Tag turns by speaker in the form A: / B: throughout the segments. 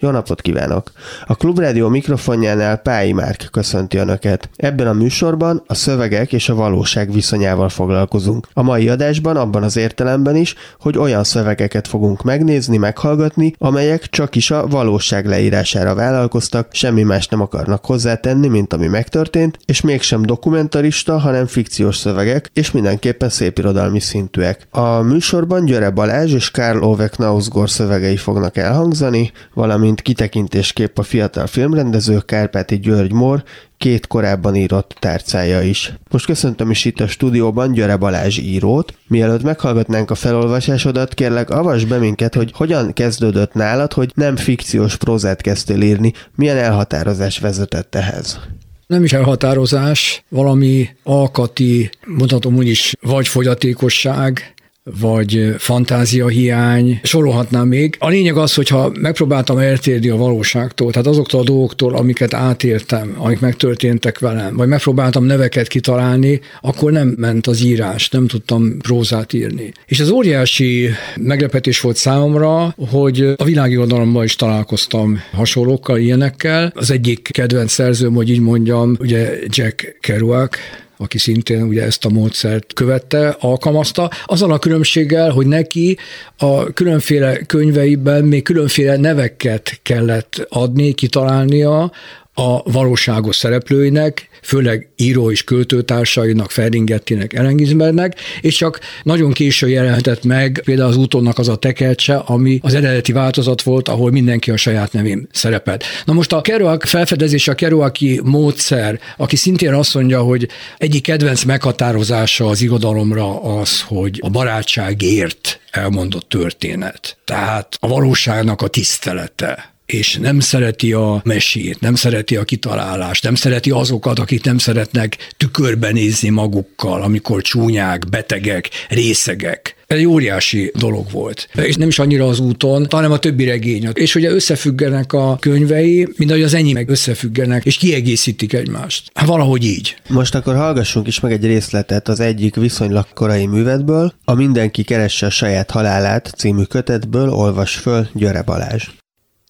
A: jó napot kívánok! A Klubrádió mikrofonjánál Pályi Márk köszönti Önöket. Ebben a műsorban a szövegek és a valóság viszonyával foglalkozunk. A mai adásban abban az értelemben is, hogy olyan szövegeket fogunk megnézni, meghallgatni, amelyek csak is a valóság leírására vállalkoztak, semmi más nem akarnak hozzátenni, mint ami megtörtént, és mégsem dokumentarista, hanem fikciós szövegek, és mindenképpen szépirodalmi szintűek. A műsorban Györe Balázs és Karl Ove Knausgor szövegei fognak elhangzani, valamint mint kitekintésképp a fiatal filmrendező Kárpáti György Mor két korábban írott tárcája is. Most köszöntöm is itt a stúdióban Györe Balázs írót. Mielőtt meghallgatnánk a felolvasásodat, kérlek avasd be minket, hogy hogyan kezdődött nálad, hogy nem fikciós prózát kezdtél írni, milyen elhatározás vezetett ehhez?
B: nem is elhatározás, valami alkati, mondhatom úgy is, vagy fogyatékosság, vagy fantáziahiány, sorolhatnám még. A lényeg az, hogyha megpróbáltam eltérni a valóságtól, tehát azoktól a dolgoktól, amiket átértem, amik megtörténtek velem, vagy megpróbáltam neveket kitalálni, akkor nem ment az írás, nem tudtam prózát írni. És az óriási meglepetés volt számomra, hogy a világirodalomban is találkoztam hasonlókkal, ilyenekkel. Az egyik kedvenc szerzőm, hogy így mondjam, ugye Jack Kerouac, aki szintén ugye ezt a módszert követte, alkalmazta, azon a különbséggel, hogy neki a különféle könyveiben még különféle neveket kellett adni, kitalálnia, a valóságos szereplőinek, főleg író és költőtársainak, Ferdingettinek, Elengizmernek, és csak nagyon késő jelenhetett meg például az útonnak az a tekercse, ami az eredeti változat volt, ahol mindenki a saját nevén szerepelt. Na most a Kerouac felfedezés, a Kerouaci módszer, aki szintén azt mondja, hogy egyik kedvenc meghatározása az irodalomra az, hogy a barátságért elmondott történet. Tehát a valóságnak a tisztelete és nem szereti a mesét, nem szereti a kitalálást, nem szereti azokat, akik nem szeretnek tükörben nézni magukkal, amikor csúnyák, betegek, részegek. Ez egy óriási dolog volt. És nem is annyira az úton, hanem a többi regény. És ugye összefüggenek a könyvei, mint ahogy az meg összefüggenek, és kiegészítik egymást. Hát valahogy így.
A: Most akkor hallgassunk is meg egy részletet az egyik viszonylag korai művetből, a Mindenki keresse a saját halálát című kötetből olvas föl Györe Balázs.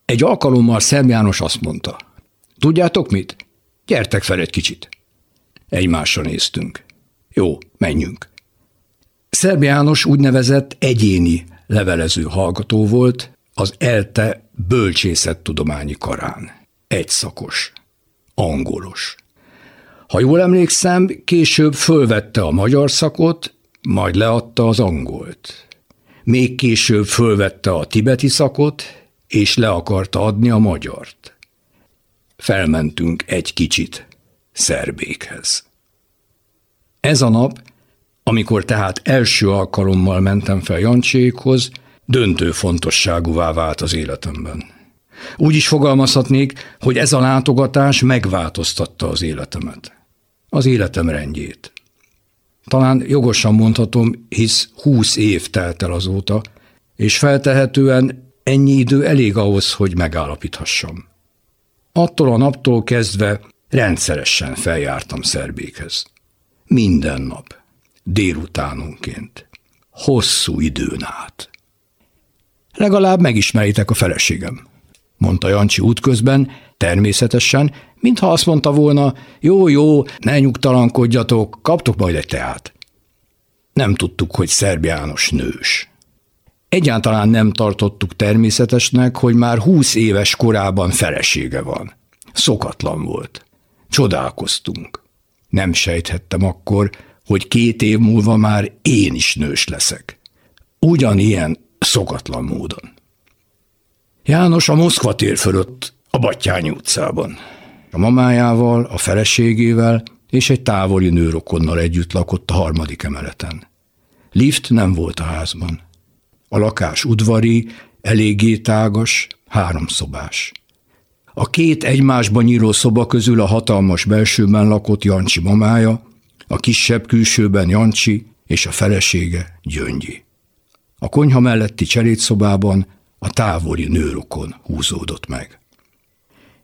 C: Egy alkalommal Szem János azt mondta, tudjátok mit? Gyertek fel egy kicsit. Egymásra néztünk. Jó, menjünk. Szerb János úgynevezett egyéni levelező hallgató volt az ELTE bölcsészettudományi karán. Egyszakos, angolos. Ha jól emlékszem, később fölvette a magyar szakot, majd leadta az angolt. Még később fölvette a tibeti szakot, és le akarta adni a magyart. Felmentünk egy kicsit szerbékhez. Ez a nap, amikor tehát első alkalommal mentem fel Jancsékhoz, döntő fontosságúvá vált az életemben. Úgy is fogalmazhatnék, hogy ez a látogatás megváltoztatta az életemet. Az életem rendjét. Talán jogosan mondhatom, hisz húsz év telt el azóta, és feltehetően Ennyi idő elég ahhoz, hogy megállapíthassam. Attól a naptól kezdve rendszeresen feljártam Szerbékhez. Minden nap, délutánonként, hosszú időn át. Legalább megismeritek a feleségem, mondta Jancsi útközben, természetesen, mintha azt mondta volna, jó, jó, ne nyugtalankodjatok, kaptok majd egy teát. Nem tudtuk, hogy Szerb János nős. Egyáltalán nem tartottuk természetesnek, hogy már húsz éves korában felesége van. Szokatlan volt. Csodálkoztunk. Nem sejthettem akkor, hogy két év múlva már én is nős leszek. Ugyanilyen szokatlan módon. János a Moszkva tér fölött, a Battyányi utcában. A mamájával, a feleségével és egy távoli nőrokonnal együtt lakott a harmadik emeleten. Lift nem volt a házban. A lakás udvari, eléggé tágas, háromszobás. A két egymásban nyíló szoba közül a hatalmas belsőben lakott Jancsi mamája, a kisebb külsőben Jancsi és a felesége Gyöngyi. A konyha melletti cselédszobában a távoli nőrokon húzódott meg.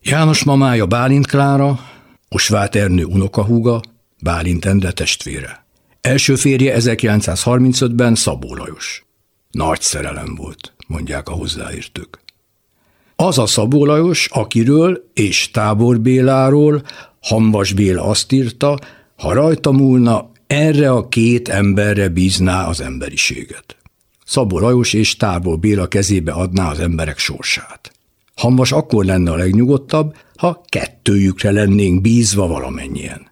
C: János mamája Bálint Klára, Osvát Ernő unokahúga, Bálint Endre testvére. Első férje 1935-ben Szabó Lajos. Nagy szerelem volt, mondják a hozzáértők. Az a Szabó Lajos, akiről és Tábor Béláról Hambas Béla azt írta, ha rajta múlna, erre a két emberre bízná az emberiséget. Szabó Lajos és Tábor Béla kezébe adná az emberek sorsát. Hambas akkor lenne a legnyugodtabb, ha kettőjükre lennénk bízva valamennyien.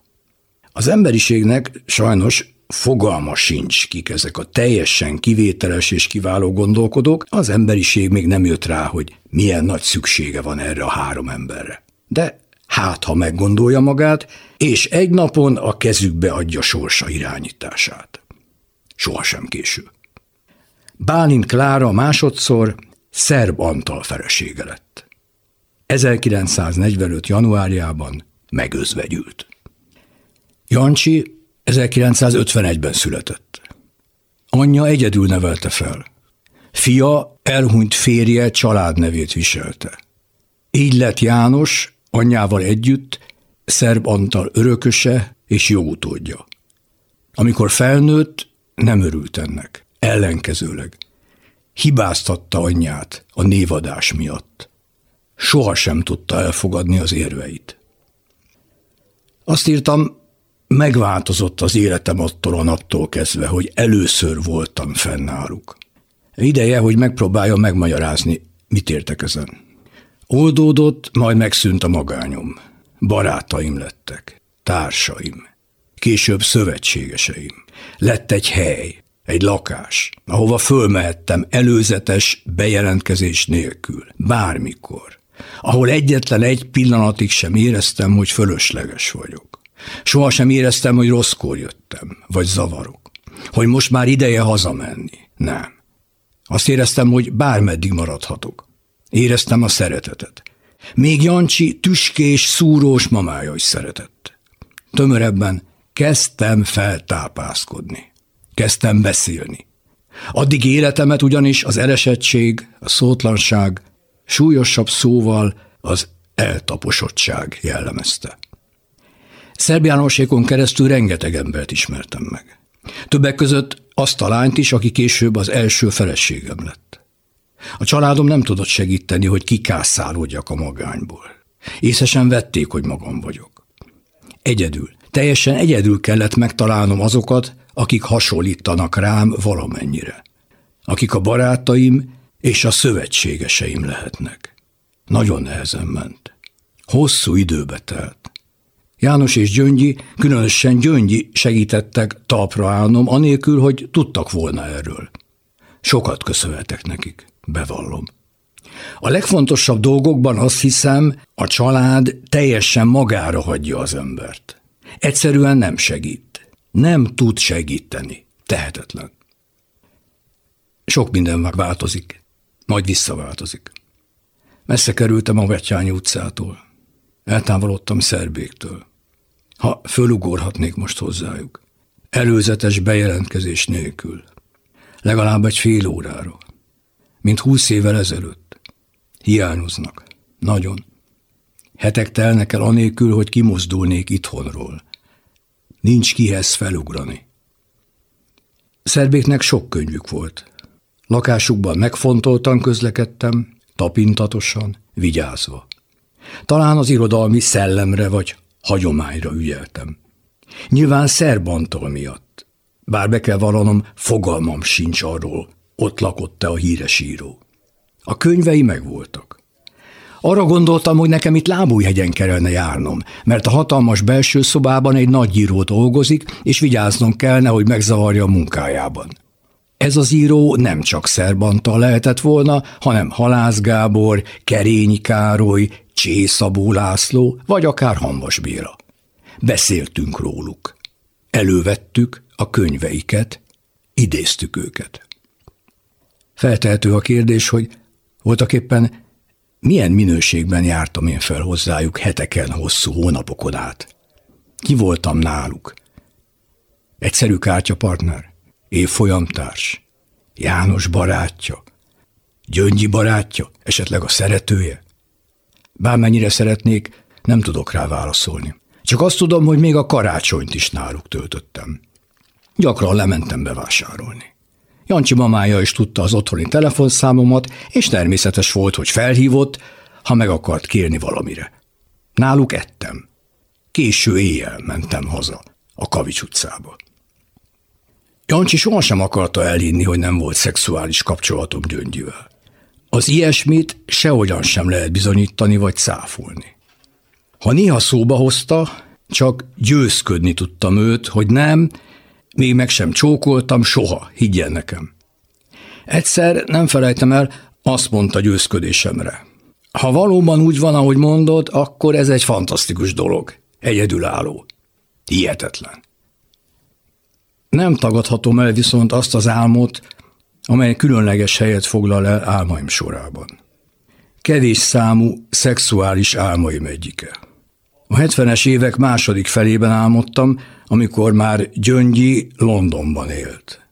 C: Az emberiségnek sajnos fogalma sincs, kik ezek a teljesen kivételes és kiváló gondolkodók, az emberiség még nem jött rá, hogy milyen nagy szüksége van erre a három emberre. De hát, ha meggondolja magát, és egy napon a kezükbe adja sorsa irányítását. Sohasem késő. Bálint Klára másodszor Szerb Antal felesége lett. 1945. januárjában megözvegyült. Jancsi 1951-ben született. Anyja egyedül nevelte fel. Fia elhunyt férje családnevét viselte. Így lett János anyjával együtt Szerb Antal örököse és jogutódja. Amikor felnőtt, nem örült ennek, ellenkezőleg. Hibáztatta anyját a névadás miatt. Soha sem tudta elfogadni az érveit. Azt írtam, megváltozott az életem attól a naptól kezdve, hogy először voltam fennálluk. Ideje, hogy megpróbálja megmagyarázni, mit értek ezen. Oldódott, majd megszűnt a magányom. Barátaim lettek, társaim, később szövetségeseim. Lett egy hely, egy lakás, ahova fölmehettem előzetes bejelentkezés nélkül, bármikor, ahol egyetlen egy pillanatig sem éreztem, hogy fölösleges vagyok. Soha sem éreztem, hogy rosszkor jöttem, vagy zavarok, hogy most már ideje hazamenni. Nem. Azt éreztem, hogy bármeddig maradhatok. Éreztem a szeretetet. Még Jancsi tüskés, szúrós mamája is szeretett. Tömörebben kezdtem feltápászkodni. Kezdtem beszélni. Addig életemet ugyanis az elesettség, a szótlanság, súlyosabb szóval az eltaposottság jellemezte. Szerbiánosékon keresztül rengeteg embert ismertem meg. Többek között azt a lányt is, aki később az első feleségem lett. A családom nem tudott segíteni, hogy kikászálódjak a magányból. Észre sem vették, hogy magam vagyok. Egyedül, teljesen egyedül kellett megtalálnom azokat, akik hasonlítanak rám valamennyire. Akik a barátaim és a szövetségeseim lehetnek. Nagyon nehezen ment. Hosszú időbe telt. János és Gyöngyi, különösen Gyöngyi segítettek talpra állnom, anélkül, hogy tudtak volna erről. Sokat köszönhetek nekik, bevallom. A legfontosabb dolgokban azt hiszem, a család teljesen magára hagyja az embert. Egyszerűen nem segít. Nem tud segíteni. Tehetetlen. Sok minden megváltozik, majd visszaváltozik. Messze kerültem a Vetyányi utcától. Eltávolodtam Szerbéktől. Ha fölugorhatnék most hozzájuk. Előzetes bejelentkezés nélkül. Legalább egy fél órára. Mint húsz évvel ezelőtt. Hiányoznak. Nagyon. Hetek telnek el anélkül, hogy kimozdulnék itthonról. Nincs kihez felugrani. Szerbéknek sok könyvük volt. Lakásukban megfontoltan közlekedtem, tapintatosan, vigyázva. Talán az irodalmi szellemre vagy hagyományra ügyeltem. Nyilván szerbantól miatt. Bár be kell vallanom, fogalmam sincs arról, ott lakott-e a híres író. A könyvei megvoltak. Arra gondoltam, hogy nekem itt lábújhegyen kellene járnom, mert a hatalmas belső szobában egy nagy író dolgozik, és vigyáznom kellene, hogy megzavarja a munkájában. Ez az író nem csak Szerbanta lehetett volna, hanem Halász Gábor, Kerényi Károly, Csészabó László, vagy akár Hambas Béla. Beszéltünk róluk. Elővettük a könyveiket, idéztük őket. Feltehető a kérdés, hogy voltak éppen milyen minőségben jártam én fel hozzájuk heteken, hosszú hónapokon át. Ki voltam náluk? Egyszerű kártyapartner? Évfolyamtárs? János barátja? Gyöngyi barátja? Esetleg a szeretője? Bármennyire szeretnék, nem tudok rá válaszolni. Csak azt tudom, hogy még a karácsonyt is náluk töltöttem. Gyakran lementem bevásárolni. Jancsi mamája is tudta az otthoni telefonszámomat, és természetes volt, hogy felhívott, ha meg akart kérni valamire. Náluk ettem. Késő éjjel mentem haza, a Kavics utcába. Jancsi sohasem akarta elhinni, hogy nem volt szexuális kapcsolatom Gyöngyivel. Az ilyesmit sehogyan sem lehet bizonyítani vagy száfolni. Ha néha szóba hozta, csak győzködni tudtam őt, hogy nem, még meg sem csókoltam soha, higgyen nekem. Egyszer, nem felejtem el, azt mondta győzködésemre. Ha valóban úgy van, ahogy mondod, akkor ez egy fantasztikus dolog. Egyedülálló. Hihetetlen. Nem tagadhatom el viszont azt az álmot, amely különleges helyet foglal el álmaim sorában. Kevés számú szexuális álmaim egyike. A 70-es évek második felében álmodtam, amikor már Gyöngyi Londonban élt.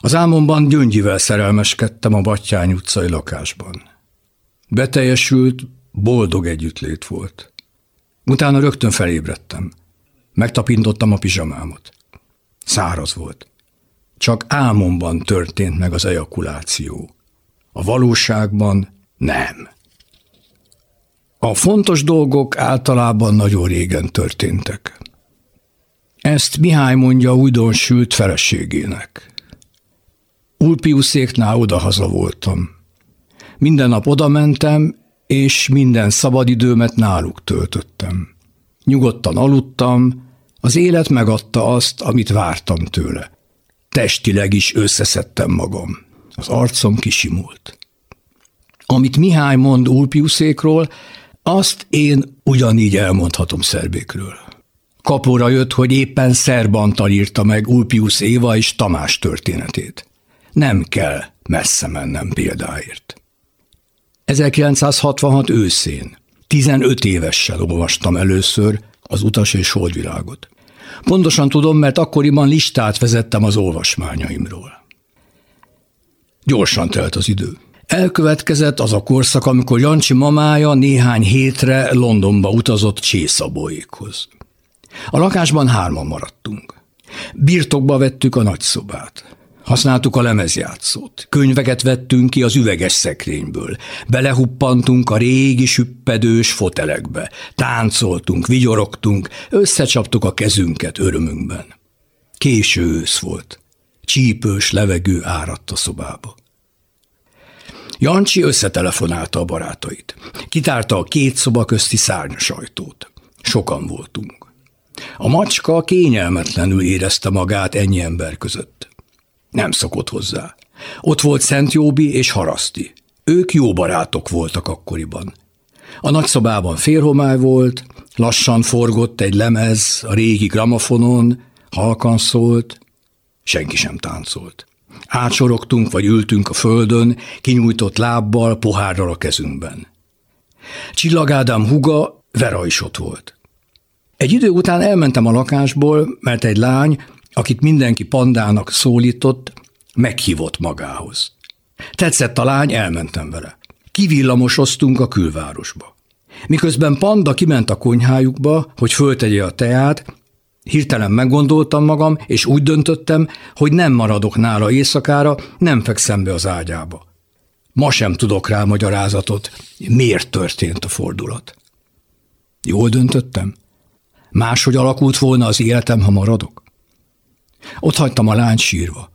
C: Az álmomban Gyöngyivel szerelmeskedtem a Battyány utcai lakásban. Beteljesült, boldog együttlét volt. Utána rögtön felébredtem. Megtapintottam a pizsamámot. Száraz volt. Csak álmomban történt meg az ejakuláció. A valóságban nem. A fontos dolgok általában nagyon régen történtek. Ezt Mihály mondja újdonsült feleségének. Ulpiuszéknál odahaza voltam. Minden nap oda mentem, és minden szabadidőmet náluk töltöttem. Nyugodtan aludtam, az élet megadta azt, amit vártam tőle. Testileg is összeszedtem magam. Az arcom kisimult. Amit Mihály mond Ulpiuszékról, azt én ugyanígy elmondhatom Szerbékről. Kapóra jött, hogy éppen Szerbantal írta meg Ulpius Éva és Tamás történetét. Nem kell messze mennem példáért. 1966 őszén, 15 évessel olvastam először az Utas és Holdvilágot. Pontosan tudom, mert akkoriban listát vezettem az olvasmányaimról. Gyorsan telt az idő. Elkövetkezett az a korszak, amikor Jancsi mamája néhány hétre Londonba utazott Csészabóékhoz. A lakásban hárman maradtunk. Birtokba vettük a nagyszobát. Használtuk a lemezjátszót. Könyveket vettünk ki az üveges szekrényből. Belehuppantunk a régi süppedős fotelekbe. Táncoltunk, vigyorogtunk, összecsaptuk a kezünket örömünkben. Késő ősz volt. Csípős levegő áradt a szobába. Jancsi összetelefonálta a barátait. Kitárta a két szoba közti szárnyas ajtót. Sokan voltunk. A macska kényelmetlenül érezte magát ennyi ember között. Nem szokott hozzá. Ott volt Szent Jóbi és Haraszti. Ők jó barátok voltak akkoriban. A nagyszobában félhomály volt, lassan forgott egy lemez a régi gramofonon, halkan szólt, senki sem táncolt. Átsorogtunk vagy ültünk a földön, kinyújtott lábbal, pohárral a kezünkben. Csillagádám huga, Vera is ott volt. Egy idő után elmentem a lakásból, mert egy lány, akit mindenki pandának szólított, meghívott magához. Tetszett a lány, elmentem vele. Kivillamosoztunk a külvárosba. Miközben Panda kiment a konyhájukba, hogy föltegye a teát, hirtelen meggondoltam magam, és úgy döntöttem, hogy nem maradok nála éjszakára, nem fekszem be az ágyába. Ma sem tudok rá magyarázatot, miért történt a fordulat. Jól döntöttem? Máshogy alakult volna az életem, ha maradok? Ott hagytam a lányt sírva.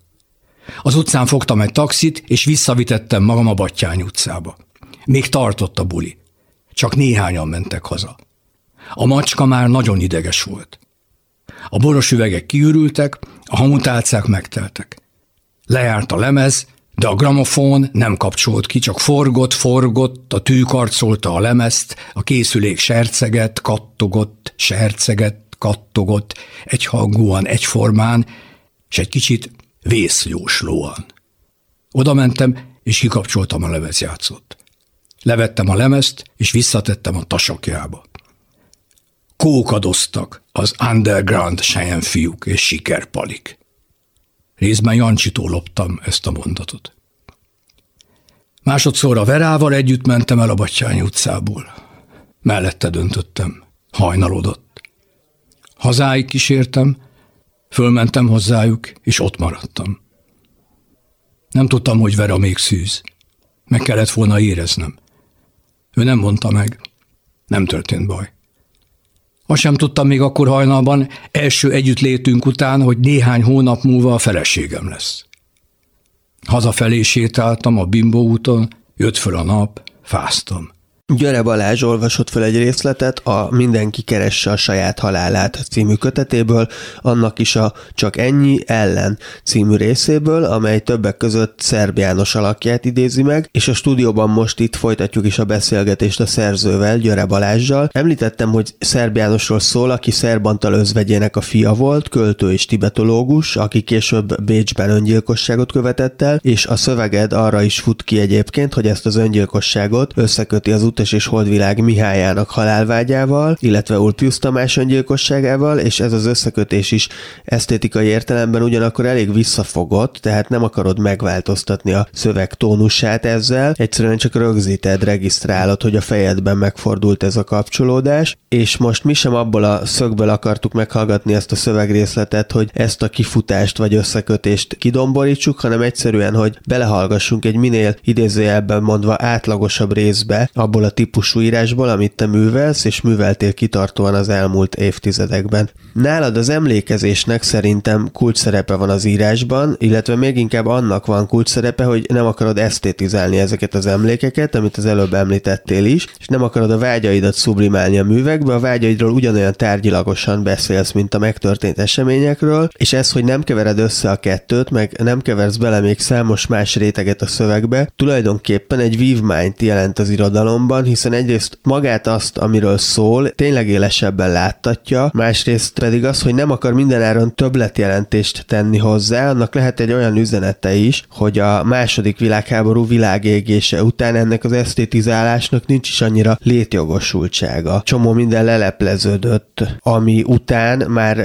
C: Az utcán fogtam egy taxit, és visszavitettem magam a Battyány utcába. Még tartott a buli. Csak néhányan mentek haza. A macska már nagyon ideges volt. A boros üvegek kiürültek, a hamutálcák megteltek. Lejárt a lemez, de a gramofón nem kapcsolt ki, csak forgott, forgott, a tű karcolta a lemezt, a készülék serceget, kattogott, serceget, kattogott, egyhangúan, egyformán, és egy kicsit vészjóslóan. Oda mentem, és kikapcsoltam a lemezjátszót. Levettem a lemezt, és visszatettem a tasakjába. Kókadoztak az underground fiúk és sikerpalik. Részben Jancsitól loptam ezt a mondatot. Másodszor a Verával együtt mentem el a Batyány utcából. Mellette döntöttem. Hajnalodott. Hazáig kísértem, fölmentem hozzájuk, és ott maradtam. Nem tudtam, hogy Vera még szűz. Meg kellett volna éreznem. Ő nem mondta meg. Nem történt baj. Azt sem tudtam még akkor hajnalban, első együttlétünk után, hogy néhány hónap múlva a feleségem lesz. Hazafelé sétáltam a Bimbo úton, jött föl a nap, fáztam.
A: Györe Balázs olvasott fel egy részletet a Mindenki keresse a saját halálát című kötetéből, annak is a Csak ennyi ellen című részéből, amely többek között Szerb János alakját idézi meg, és a stúdióban most itt folytatjuk is a beszélgetést a szerzővel, Györe Balázsjal. Említettem, hogy Szerb Jánosról szól, aki Szerb Antal özvegyének a fia volt, költő és tibetológus, aki később Bécsben öngyilkosságot követett el, és a szöveged arra is fut ki egyébként, hogy ezt az öngyilkosságot összeköti az Utas és Holdvilág Mihályának halálvágyával, illetve Ulpius Tamás öngyilkosságával, és ez az összekötés is esztétikai értelemben ugyanakkor elég visszafogott, tehát nem akarod megváltoztatni a szöveg tónusát ezzel, egyszerűen csak rögzíted, regisztrálod, hogy a fejedben megfordult ez a kapcsolódás, és most mi sem abból a szögből akartuk meghallgatni ezt a szövegrészletet, hogy ezt a kifutást vagy összekötést kidomborítsuk, hanem egyszerűen, hogy belehallgassunk egy minél idézőjelben mondva átlagosabb részbe abból abból a típusú írásból, amit te művelsz, és műveltél kitartóan az elmúlt évtizedekben. Nálad az emlékezésnek szerintem kulcs szerepe van az írásban, illetve még inkább annak van kulcs szerepe, hogy nem akarod esztétizálni ezeket az emlékeket, amit az előbb említettél is, és nem akarod a vágyaidat sublimálni a művekbe, a vágyaidról ugyanolyan tárgyilagosan beszélsz, mint a megtörtént eseményekről, és ez, hogy nem kevered össze a kettőt, meg nem keversz bele még számos más réteget a szövegbe, tulajdonképpen egy vívmányt jelent az irodalomban, jobban, hiszen egyrészt magát azt, amiről szól, tényleg élesebben láttatja, másrészt pedig az, hogy nem akar mindenáron többletjelentést tenni hozzá, annak lehet egy olyan üzenete is, hogy a második világháború világégése után ennek az esztétizálásnak nincs is annyira létjogosultsága. Csomó minden lelepleződött, ami után már...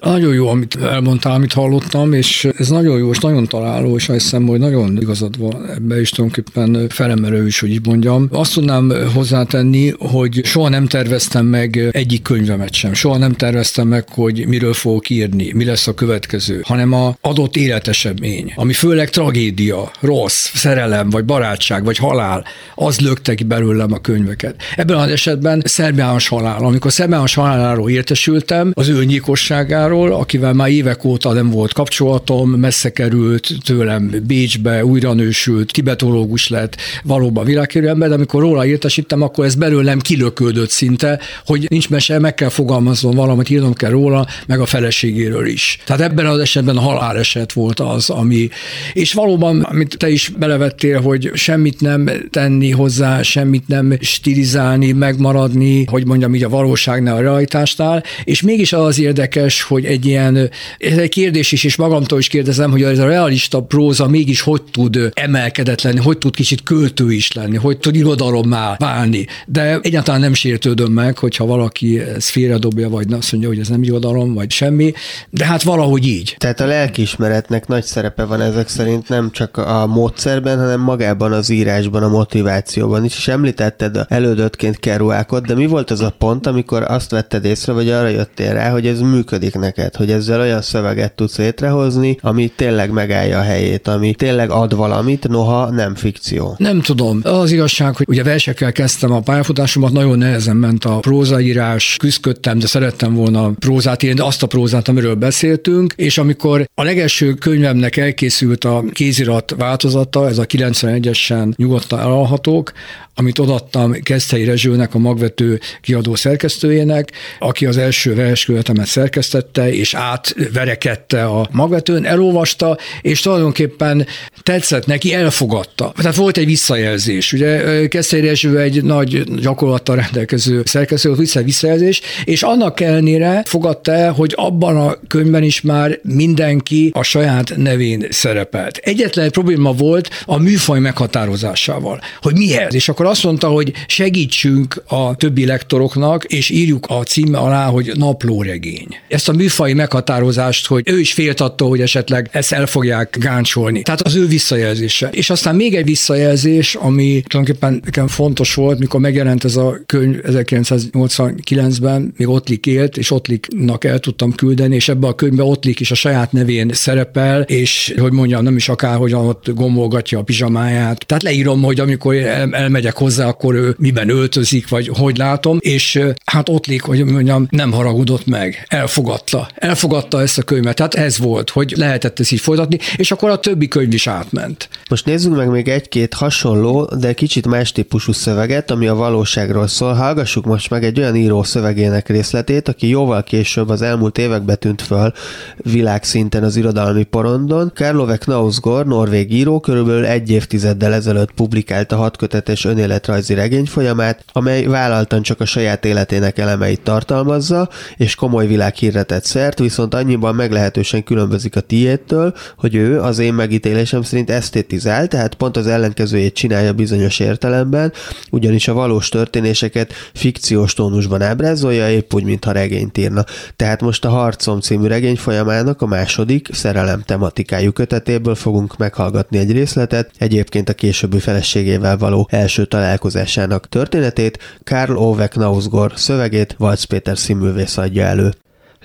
B: Nagyon jó, amit elmondtál, amit hallottam, és ez nagyon jó, és nagyon találó, és azt hiszem, hogy nagyon igazad van ebbe, is tulajdonképpen felemelő is, hogy így mondjam. Azt tudnám hozzátenni, hogy soha nem terveztem meg egyik könyvemet sem. Soha nem terveztem meg, hogy miről fogok írni, mi lesz a következő, hanem a adott életesemény, ami főleg tragédia, rossz, szerelem, vagy barátság, vagy halál, az lökte ki belőlem a könyveket. Ebben az esetben Szerbiános halál. Amikor Szerbiános haláláról értesültem, az ő nyilkosságáról, akivel már évek óta nem volt kapcsolatom, messze került tőlem Bécsbe, újra nősült, tibetológus lett, valóban világkérő ember, de amikor róla írt, értesítem, akkor ez belőlem kilöködött szinte, hogy nincs mese, meg kell fogalmaznom valamit, írnom kell róla, meg a feleségéről is. Tehát ebben az esetben a haláleset volt az, ami, és valóban, amit te is belevettél, hogy semmit nem tenni hozzá, semmit nem stilizálni, megmaradni, hogy mondjam így a valóságnál, a realitásnál, és mégis az érdekes, hogy egy ilyen, ez egy kérdés is, és magamtól is kérdezem, hogy ez a realista próza mégis hogy tud emelkedett lenni, hogy tud kicsit költő is lenni, hogy tud irodalommá válni. De egyáltalán nem sértődöm meg, hogyha valaki ezt félredobja, vagy azt mondja, hogy ez nem irodalom, vagy semmi, de hát valahogy így.
A: Tehát a lelkiismeretnek nagy szerepe van ezek szerint nem csak a módszerben, hanem magában az írásban, a motivációban is, és említetted elődöttként Kerouákot, de mi volt az a pont, amikor azt vetted észre, vagy arra jöttél rá, hogy ez működik neked, hogy ezzel olyan szöveget tudsz létrehozni, ami tényleg megállja a helyét, ami tényleg ad valamit, noha nem fikció.
B: Nem tudom. Az igazság, hogy ugye versek versekkel kezdtem a pályafutásomat, nagyon nehezen ment a prózaírás, küzdködtem, de szerettem volna prózát írni, de azt a prózát, amiről beszéltünk, és amikor a legelső könyvemnek elkészült a kézirat változata, ez a 91-esen nyugodtan elalhatók, amit odattam Keszthelyi Rezsőnek, a magvető kiadó szerkesztőjének, aki az első verskövetemet szerkesztette, és átverekedte a magvetőn, elolvasta, és tulajdonképpen tetszett neki, elfogadta. Tehát volt egy visszajelzés. Ugye Keszthelyi Rezső egy nagy gyakorlattal rendelkező szerkesztő, vissza visszajelzés, és annak ellenére fogadta el, hogy abban a könyvben is már mindenki a saját nevén szerepelt. Egyetlen probléma volt a műfaj meghatározásával, hogy mihez, és akkor azt mondta, hogy segítsünk a többi lektoroknak, és írjuk a címe alá, hogy naplóregény. Ezt a műfai meghatározást, hogy ő is félt attól, hogy esetleg ezt el fogják gáncsolni. Tehát az ő visszajelzése. És aztán még egy visszajelzés, ami tulajdonképpen nekem fontos fontos volt, mikor megjelent ez a könyv 1989-ben, még Ottlik élt, és Ottliknak el tudtam küldeni, és ebbe a könyvbe Ottlik is a saját nevén szerepel, és hogy mondjam, nem is akár, hogy ott gomolgatja a pizsamáját. Tehát leírom, hogy amikor el, elmegyek hozzá, akkor ő miben öltözik, vagy hogy látom, és hát Ottlik, hogy mondjam, nem haragudott meg, elfogadta. Elfogadta ezt a könyvet. Tehát ez volt, hogy lehetett ezt így folytatni, és akkor a többi könyv is átment.
A: Most nézzünk meg még egy-két hasonló, de kicsit más típusú szöveget, ami a valóságról szól. Hallgassuk most meg egy olyan író szövegének részletét, aki jóval később az elmúlt években tűnt föl világszinten az irodalmi porondon. Karlove Knausgård, norvég író, körülbelül egy évtizeddel ezelőtt publikálta hatkötetes önéletrajzi regény folyamát, amely vállaltan csak a saját életének elemeit tartalmazza, és komoly világhírre tett szert, viszont annyiban meglehetősen különbözik a tiéttől, hogy ő az én megítélésem szerint esztétizál, tehát pont az ellenkezőjét csinálja bizonyos értelemben, ugyanis a valós történéseket fikciós tónusban ábrázolja, épp úgy, mintha regényt írna. Tehát most a Harcom című regény folyamának a második szerelem tematikájú kötetéből fogunk meghallgatni egy részletet, egyébként a későbbi feleségével való első találkozásának történetét, Karl Ove Knausgård szövegét Valc Péter színművész adja elő.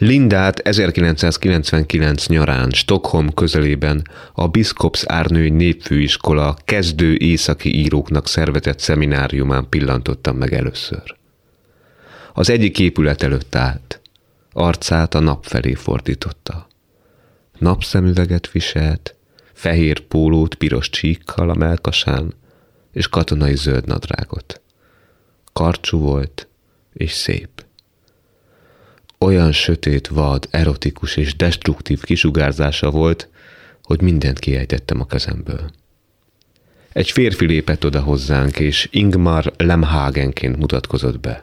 D: Lindát 1999 nyarán Stockholm közelében a Biskops Árnői Népfőiskola kezdő északi íróknak szervezett szemináriumán pillantottam meg először. Az egyik épület előtt állt, arcát a nap felé fordította. Napszemüveget viselt, fehér pólót piros csíkkal a melkasán, és katonai zöld nadrágot. Karcsú volt, és szép olyan sötét, vad, erotikus és destruktív kisugárzása volt, hogy mindent kiejtettem a kezemből. Egy férfi lépett oda hozzánk, és Ingmar Lemhagenként mutatkozott be.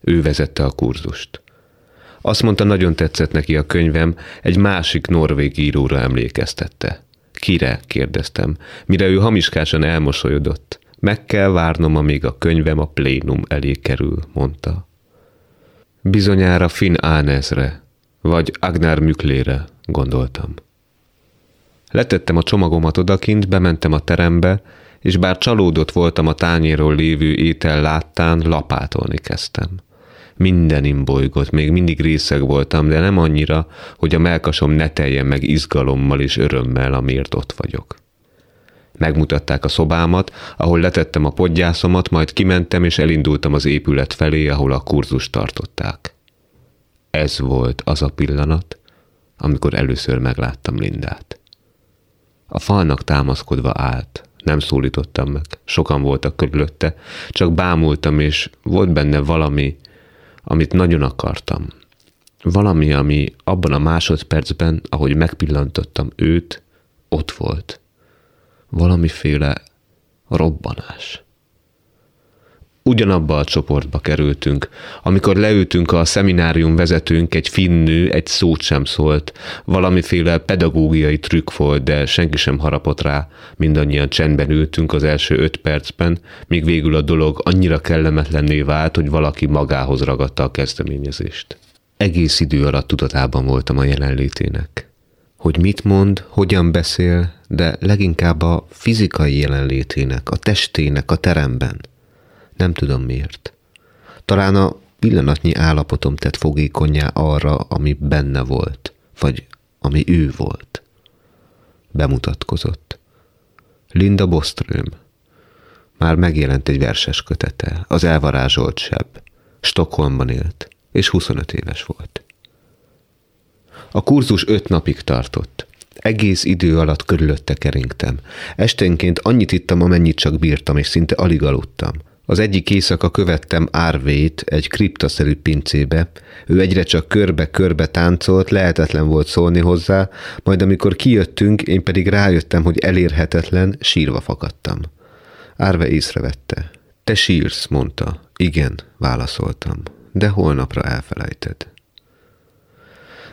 D: Ő vezette a kurzust. Azt mondta, nagyon tetszett neki a könyvem, egy másik norvég íróra emlékeztette. Kire? kérdeztem, mire ő hamiskásan elmosolyodott. Meg kell várnom, amíg a könyvem a plénum elé kerül, mondta. Bizonyára Finn Ánezre, vagy Agnar Müklére, gondoltam. Letettem a csomagomat odakint, bementem a terembe, és bár csalódott voltam a tányéról lévő étel láttán, lapátolni kezdtem. Minden imbolygott, még mindig részeg voltam, de nem annyira, hogy a melkasom ne teljen meg izgalommal és örömmel, amiért ott vagyok. Megmutatták a szobámat, ahol letettem a podgyászomat, majd kimentem és elindultam az épület felé, ahol a kurzust tartották. Ez volt az a pillanat, amikor először megláttam Lindát. A falnak támaszkodva állt, nem szólítottam meg, sokan voltak körülötte, csak bámultam, és volt benne valami, amit nagyon akartam. Valami, ami abban a másodpercben, ahogy megpillantottam őt, ott volt – valamiféle robbanás. Ugyanabba a csoportba kerültünk. Amikor leültünk a szeminárium vezetőnk, egy finnő egy szót sem szólt. Valamiféle pedagógiai trükk volt, de senki sem harapott rá. Mindannyian csendben ültünk az első öt percben, míg végül a dolog annyira kellemetlenné vált, hogy valaki magához ragadta a kezdeményezést. Egész idő alatt tudatában voltam a jelenlétének hogy mit mond, hogyan beszél, de leginkább a fizikai jelenlétének, a testének a teremben. Nem tudom miért. Talán a pillanatnyi állapotom tett fogékonyá arra, ami benne volt, vagy ami ő volt. Bemutatkozott. Linda Boström. Már megjelent egy verses kötete, az elvarázsolt seb. Stockholmban élt, és 25 éves volt. A kurzus öt napig tartott. Egész idő alatt körülötte keringtem. Esténként annyit ittam, amennyit csak bírtam, és szinte alig aludtam. Az egyik éjszaka követtem Árvét egy kriptaszerű pincébe. Ő egyre csak körbe-körbe táncolt, lehetetlen volt szólni hozzá, majd amikor kijöttünk, én pedig rájöttem, hogy elérhetetlen, sírva fakadtam. Árve észrevette. Te sírsz, mondta. Igen, válaszoltam. De holnapra elfelejted.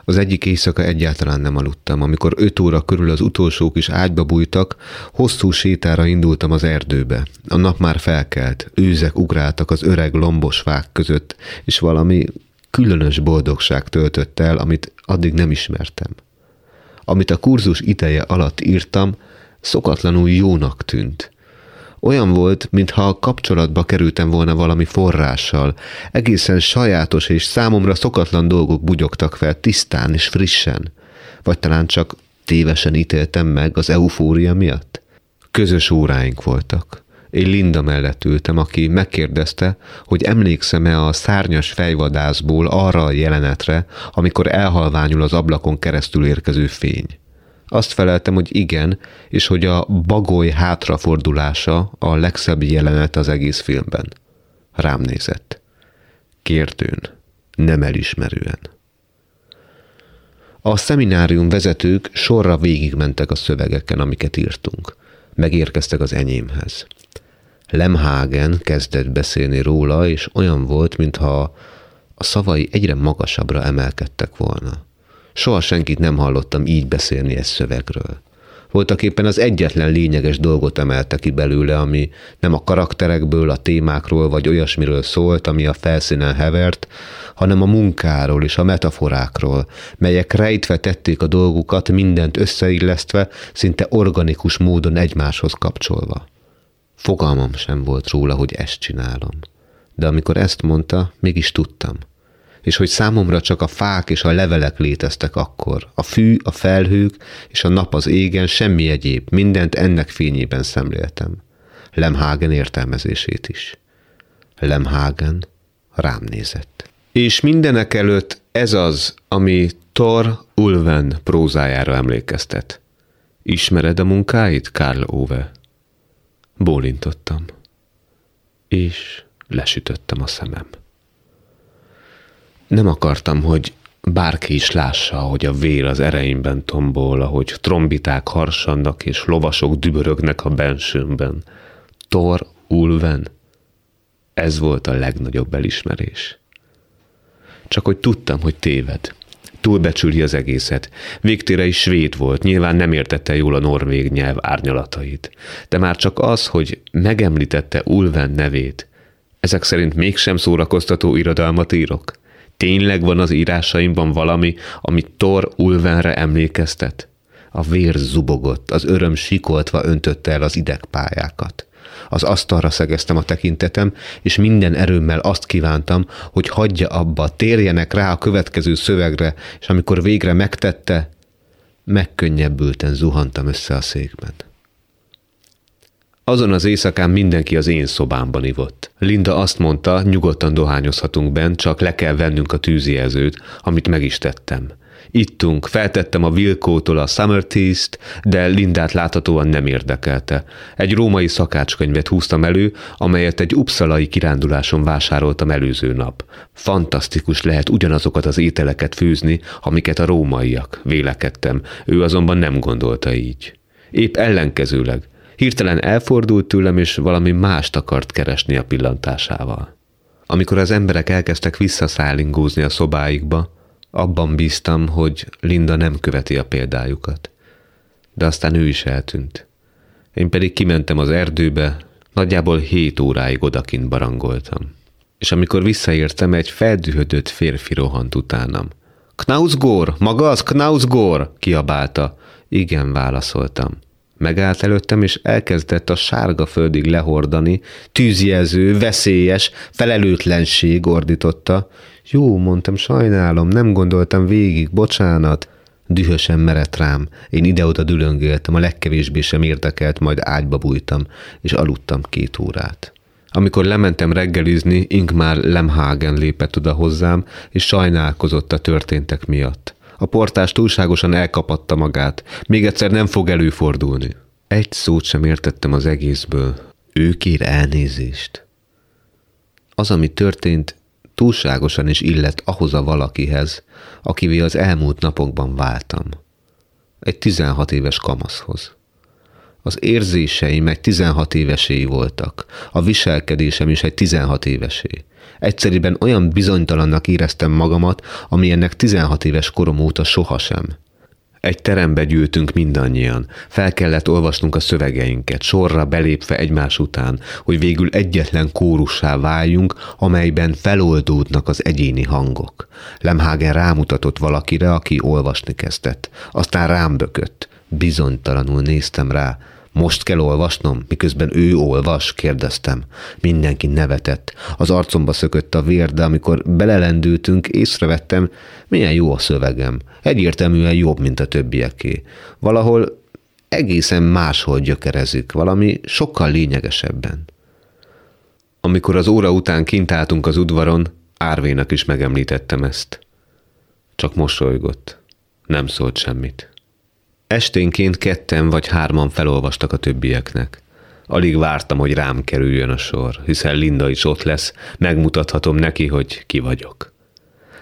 D: Az egyik éjszaka egyáltalán nem aludtam. Amikor öt óra körül az utolsók is ágyba bújtak, hosszú sétára indultam az erdőbe. A nap már felkelt, őzek ugráltak az öreg lombos fák között, és valami különös boldogság töltött el, amit addig nem ismertem. Amit a kurzus ideje alatt írtam, szokatlanul jónak tűnt. Olyan volt, mintha kapcsolatba kerültem volna valami forrással. Egészen sajátos és számomra szokatlan dolgok bugyogtak fel tisztán és frissen. Vagy talán csak tévesen ítéltem meg az eufória miatt? Közös óráink voltak. Én Linda mellett ültem, aki megkérdezte, hogy emlékszem-e a szárnyas fejvadászból arra a jelenetre, amikor elhalványul az ablakon keresztül érkező fény. Azt feleltem, hogy igen, és hogy a bagoly hátrafordulása a legszebb jelenet az egész filmben. Rám nézett. Kérdőn, nem elismerően. A szeminárium vezetők sorra végigmentek a szövegeken, amiket írtunk. Megérkeztek az enyémhez. Lemhagen kezdett beszélni róla, és olyan volt, mintha a szavai egyre magasabbra emelkedtek volna. Soha senkit nem hallottam így beszélni egy szövegről. Voltak éppen az egyetlen lényeges dolgot emelte ki belőle, ami nem a karakterekből, a témákról vagy olyasmiről szólt, ami a felszínen hevert, hanem a munkáról és a metaforákról, melyek rejtve tették a dolgukat, mindent összeillesztve, szinte organikus módon egymáshoz kapcsolva. Fogalmam sem volt róla, hogy ezt csinálom. De amikor ezt mondta, mégis tudtam. És hogy számomra csak a fák és a levelek léteztek akkor. A fű, a felhők és a nap az égen, semmi egyéb, mindent ennek fényében szemléltem. Lemhagen értelmezését is. Lemhagen rám nézett. És mindenek előtt ez az, ami Thor Ulven prózájára emlékeztet. Ismered a munkáit, Karl Ove? Bólintottam, és lesütöttem a szemem. Nem akartam, hogy bárki is lássa, hogy a vér az ereimben tombol, ahogy trombiták harsannak és lovasok dübörögnek a bensőmben. Thor Ulven. Ez volt a legnagyobb elismerés. Csak hogy tudtam, hogy téved túlbecsüli az egészet. Végtére is svéd volt, nyilván nem értette jól a norvég nyelv árnyalatait. De már csak az, hogy megemlítette Ulven nevét, ezek szerint mégsem szórakoztató irodalmat írok? Tényleg van az írásaimban valami, ami Thor Ulvenre emlékeztet? A vér zubogott, az öröm sikoltva öntötte el az idegpályákat. Az asztalra szegeztem a tekintetem, és minden erőmmel azt kívántam, hogy hagyja abba, térjenek rá a következő szövegre, és amikor végre megtette, megkönnyebbülten zuhantam össze a székben. Azon az éjszakán mindenki az én szobámban ivott. Linda azt mondta, nyugodtan dohányozhatunk bent, csak le kell vennünk a tűzjelzőt, amit meg is tettem. Ittunk, feltettem a Vilkótól a Summer Teast, de Lindát láthatóan nem érdekelte. Egy római szakácskönyvet húztam elő, amelyet egy upszalai kiránduláson vásároltam előző nap. Fantasztikus lehet ugyanazokat az ételeket főzni, amiket a rómaiak, vélekedtem. Ő azonban nem gondolta így. Épp ellenkezőleg. Hirtelen elfordult tőlem, és valami mást akart keresni a pillantásával. Amikor az emberek elkezdtek visszaszállingózni a szobáikba, abban bíztam, hogy Linda nem követi a példájukat. De aztán ő is eltűnt. Én pedig kimentem az erdőbe, nagyjából hét óráig odakint barangoltam. És amikor visszaértem, egy feldühödött férfi rohant utánam. Knausgór, maga az Knausgór, kiabálta. Igen, válaszoltam. Megállt előttem, és elkezdett a sárga földig lehordani, tűzjelző, veszélyes, felelőtlenség ordította. Jó, mondtam, sajnálom, nem gondoltam végig, bocsánat. Dühösen merett rám. Én ide-oda dülöngéltem, a legkevésbé sem érdekelt, majd ágyba bújtam, és aludtam két órát. Amikor lementem reggelizni, Ingmar Lemhagen lépett oda hozzám, és sajnálkozott a történtek miatt. A portás túlságosan elkapatta magát. Még egyszer nem fog előfordulni. Egy szót sem értettem az egészből. Ő kér elnézést. Az, ami történt, túlságosan is illett ahhoz a valakihez, akivé az elmúlt napokban váltam. Egy 16 éves kamaszhoz. Az érzéseim egy 16 évesé voltak, a viselkedésem is egy 16 évesé. Egyszerűen olyan bizonytalannak éreztem magamat, ami ennek 16 éves korom óta sohasem. Egy terembe gyűltünk mindannyian. Fel kellett olvasnunk a szövegeinket, sorra belépve egymás után, hogy végül egyetlen kórussá váljunk, amelyben feloldódnak az egyéni hangok. Lemhagen rámutatott valakire, aki olvasni kezdett. Aztán rám bökött. Bizonytalanul néztem rá. Most kell olvasnom, miközben ő olvas, kérdeztem. Mindenki nevetett. Az arcomba szökött a vér, de amikor belelendültünk, észrevettem, milyen jó a szövegem. Egyértelműen jobb, mint a többieké. Valahol egészen máshol gyökerezik, valami sokkal lényegesebben. Amikor az óra után kint álltunk az udvaron, Árvénak is megemlítettem ezt. Csak mosolygott. Nem szólt semmit. Esténként ketten vagy hárman felolvastak a többieknek. Alig vártam, hogy rám kerüljön a sor, hiszen Linda is ott lesz, megmutathatom neki, hogy ki vagyok.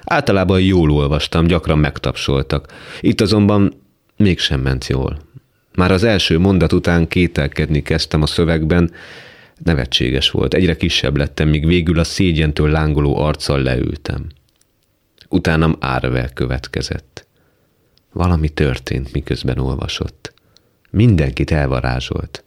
D: Általában jól olvastam, gyakran megtapsoltak. Itt azonban mégsem ment jól. Már az első mondat után kételkedni kezdtem a szövegben, nevetséges volt, egyre kisebb lettem, míg végül a szégyentől lángoló arccal leültem. Utánam Árvel következett. Valami történt, miközben olvasott. Mindenkit elvarázsolt.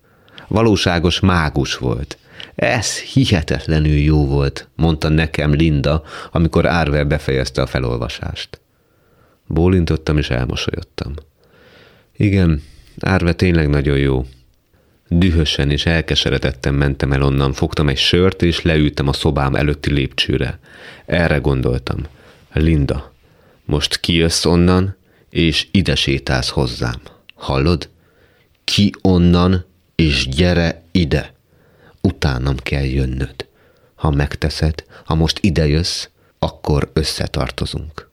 D: Valóságos mágus volt. Ez hihetetlenül jó volt, mondta nekem Linda, amikor Árver befejezte a felolvasást. Bólintottam és elmosolyodtam. Igen, Árve tényleg nagyon jó. Dühösen és elkeseredetten mentem el onnan, fogtam egy sört, és leültem a szobám előtti lépcsőre. Erre gondoltam. Linda, most kijössz onnan, és ide sétálsz hozzám. Hallod? Ki onnan, és gyere ide. Utánam kell jönnöd. Ha megteszed, ha most ide jössz, akkor összetartozunk.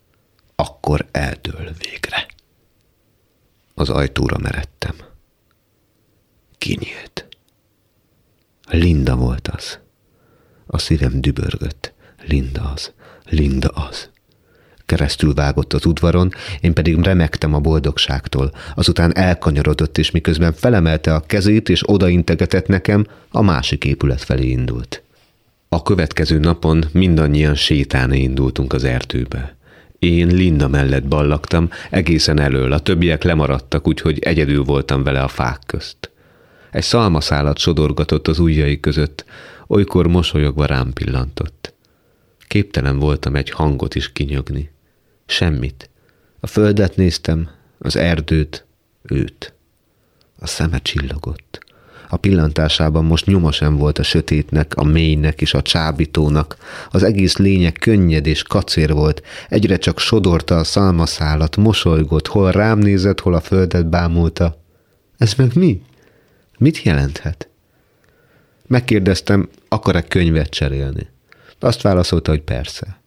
D: Akkor eldől végre. Az ajtóra meredtem. Kinyílt. Linda volt az. A szívem dübörgött. Linda az. Linda az keresztül vágott az udvaron, én pedig remektem a boldogságtól. Azután elkanyarodott, és miközben felemelte a kezét, és odaintegetett nekem, a másik épület felé indult. A következő napon mindannyian sétálni indultunk az erdőbe. Én Linda mellett ballaktam, egészen elől, a többiek lemaradtak, úgyhogy egyedül voltam vele a fák közt. Egy szalmaszálat sodorgatott az ujjai között, olykor mosolyogva rám pillantott. Képtelen voltam egy hangot is kinyögni. Semmit. A földet néztem, az erdőt, őt. A szeme csillogott. A pillantásában most nyoma sem volt a sötétnek, a mélynek és a csábítónak. Az egész lények könnyed és kacér volt. Egyre csak sodorta a szalmaszálat, mosolygott, hol rám nézett, hol a földet bámulta. Ez meg mi? Mit jelenthet? Megkérdeztem, akar-e könyvet cserélni. Azt válaszolta, hogy persze.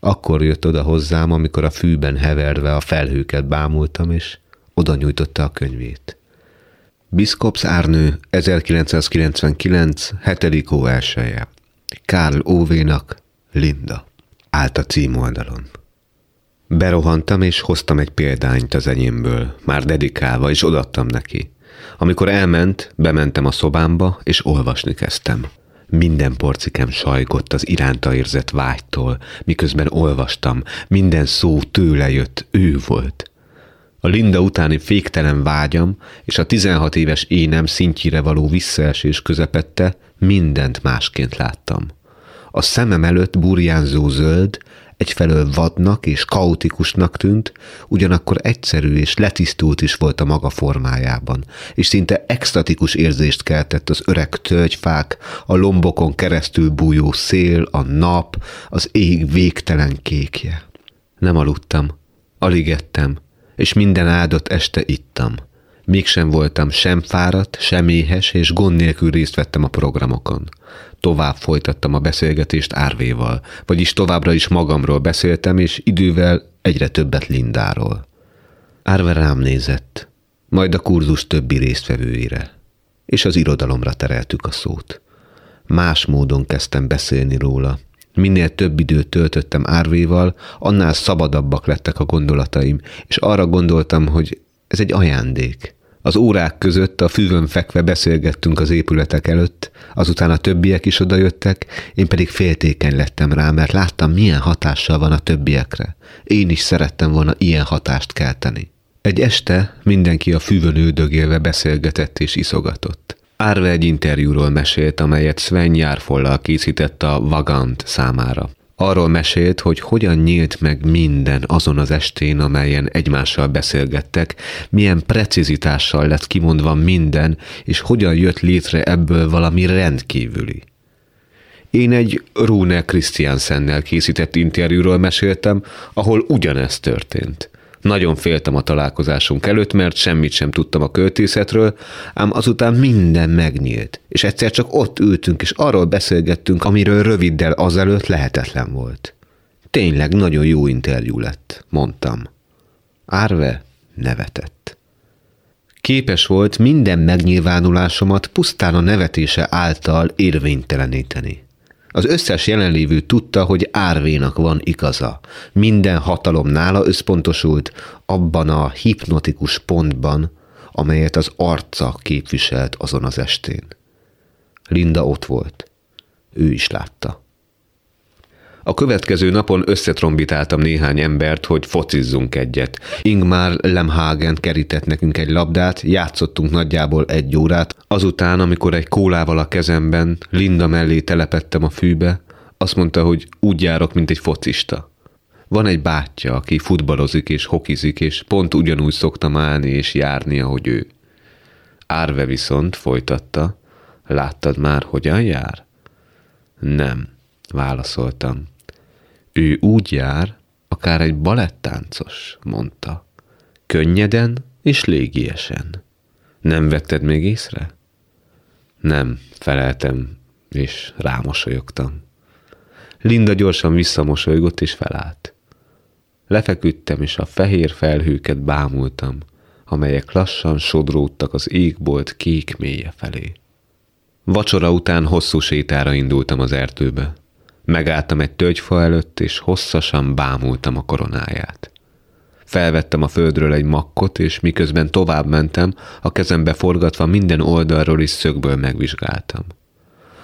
D: Akkor jött oda hozzám, amikor a fűben heverve a felhőket bámultam, és oda nyújtotta a könyvét. Biszkops Árnő 1999. 7. ó elsője. Karl Óvénak, Linda. Állt a címoldalon. Berohantam, és hoztam egy példányt az enyémből, már dedikálva, és odattam neki. Amikor elment, bementem a szobámba, és olvasni kezdtem. Minden porcikem sajgott az iránta érzett vágytól, miközben olvastam, minden szó tőle jött, ő volt. A Linda utáni féktelen vágyam és a 16 éves énem szintjére való visszaesés közepette mindent másként láttam. A szemem előtt burjánzó zöld, egyfelől vadnak és kaotikusnak tűnt, ugyanakkor egyszerű és letisztult is volt a maga formájában, és szinte extatikus érzést keltett az öreg tölgyfák, a lombokon keresztül bújó szél, a nap, az ég végtelen kékje. Nem aludtam, alig ettem, és minden áldott este ittam. Mégsem voltam sem fáradt, sem éhes, és gond nélkül részt vettem a programokon. Tovább folytattam a beszélgetést Árvéval, vagyis továbbra is magamról beszéltem, és idővel egyre többet Lindáról. Árve rám nézett, majd a kurzus többi résztvevőire, és az irodalomra tereltük a szót. Más módon kezdtem beszélni róla. Minél több időt töltöttem Árvéval, annál szabadabbak lettek a gondolataim, és arra gondoltam, hogy ez egy ajándék. Az órák között a füvön fekve beszélgettünk az épületek előtt, azután a többiek is odajöttek, én pedig féltékeny lettem rá, mert láttam, milyen hatással van a többiekre. Én is szerettem volna ilyen hatást kelteni. Egy este mindenki a füvön üldögélve beszélgetett és iszogatott. Árve egy interjúról mesélt, amelyet Sven Járfollal készített a Vagant számára. Arról mesélt, hogy hogyan nyílt meg minden azon az estén, amelyen egymással beszélgettek, milyen precizitással lett kimondva minden, és hogyan jött létre ebből valami rendkívüli. Én egy Rune Christiansennel készített interjúról meséltem, ahol ugyanezt történt. Nagyon féltem a találkozásunk előtt, mert semmit sem tudtam a költészetről, ám azután minden megnyílt, és egyszer csak ott ültünk, és arról beszélgettünk, amiről röviddel azelőtt lehetetlen volt. Tényleg nagyon jó interjú lett, mondtam. Árve nevetett. Képes volt minden megnyilvánulásomat pusztán a nevetése által érvényteleníteni. Az összes jelenlévő tudta, hogy Árvénak van igaza. Minden hatalom nála összpontosult abban a hipnotikus pontban, amelyet az arca képviselt azon az estén. Linda ott volt. Ő is látta. A következő napon összetrombitáltam néhány embert, hogy focizzunk egyet. Ingmar Lemhagen kerített nekünk egy labdát, játszottunk nagyjából egy órát, azután, amikor egy kólával a kezemben Linda mellé telepettem a fűbe, azt mondta, hogy úgy járok, mint egy focista. Van egy bátyja, aki futballozik és hokizik, és pont ugyanúgy szoktam állni és járni, ahogy ő. Árve viszont folytatta, láttad már, hogyan jár? Nem, válaszoltam. Ő úgy jár, akár egy balettáncos, mondta. Könnyeden és légiesen. Nem vetted még észre? Nem, feleltem, és rámosolyogtam. Linda gyorsan visszamosolygott, és felállt. Lefeküdtem, és a fehér felhőket bámultam, amelyek lassan sodródtak az égbolt kék mélye felé. Vacsora után hosszú sétára indultam az erdőbe. Megálltam egy tölgyfa előtt, és hosszasan bámultam a koronáját. Felvettem a földről egy makkot, és miközben tovább mentem, a kezembe forgatva minden oldalról is szögből megvizsgáltam.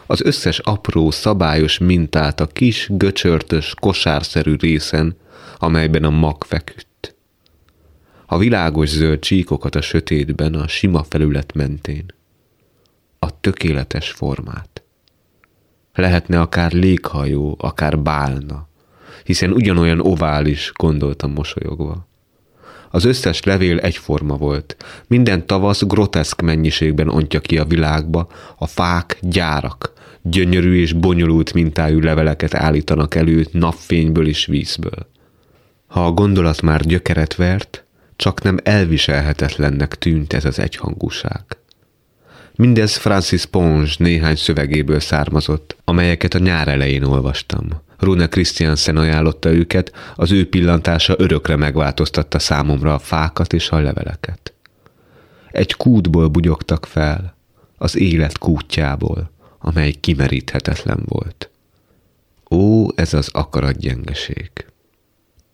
D: Az összes apró, szabályos mintát a kis, göcsörtös, kosárszerű részen, amelyben a mag feküdt. A világos zöld csíkokat a sötétben, a sima felület mentén. A tökéletes formát. Lehetne akár léghajó, akár bálna, hiszen ugyanolyan ovális, gondoltam mosolyogva. Az összes levél egyforma volt. Minden tavasz groteszk mennyiségben ontja ki a világba, a fák gyárak, gyönyörű és bonyolult mintájú leveleket állítanak elő napfényből és vízből. Ha a gondolat már gyökeret vert, csak nem elviselhetetlennek tűnt ez az egyhangúság. Mindez Francis Ponge néhány szövegéből származott, amelyeket a nyár elején olvastam. Rune Christiansen ajánlotta őket, az ő pillantása örökre megváltoztatta számomra a fákat és a leveleket. Egy kútból bugyogtak fel, az élet kútjából, amely kimeríthetetlen volt. Ó, ez az akaratgyengeség!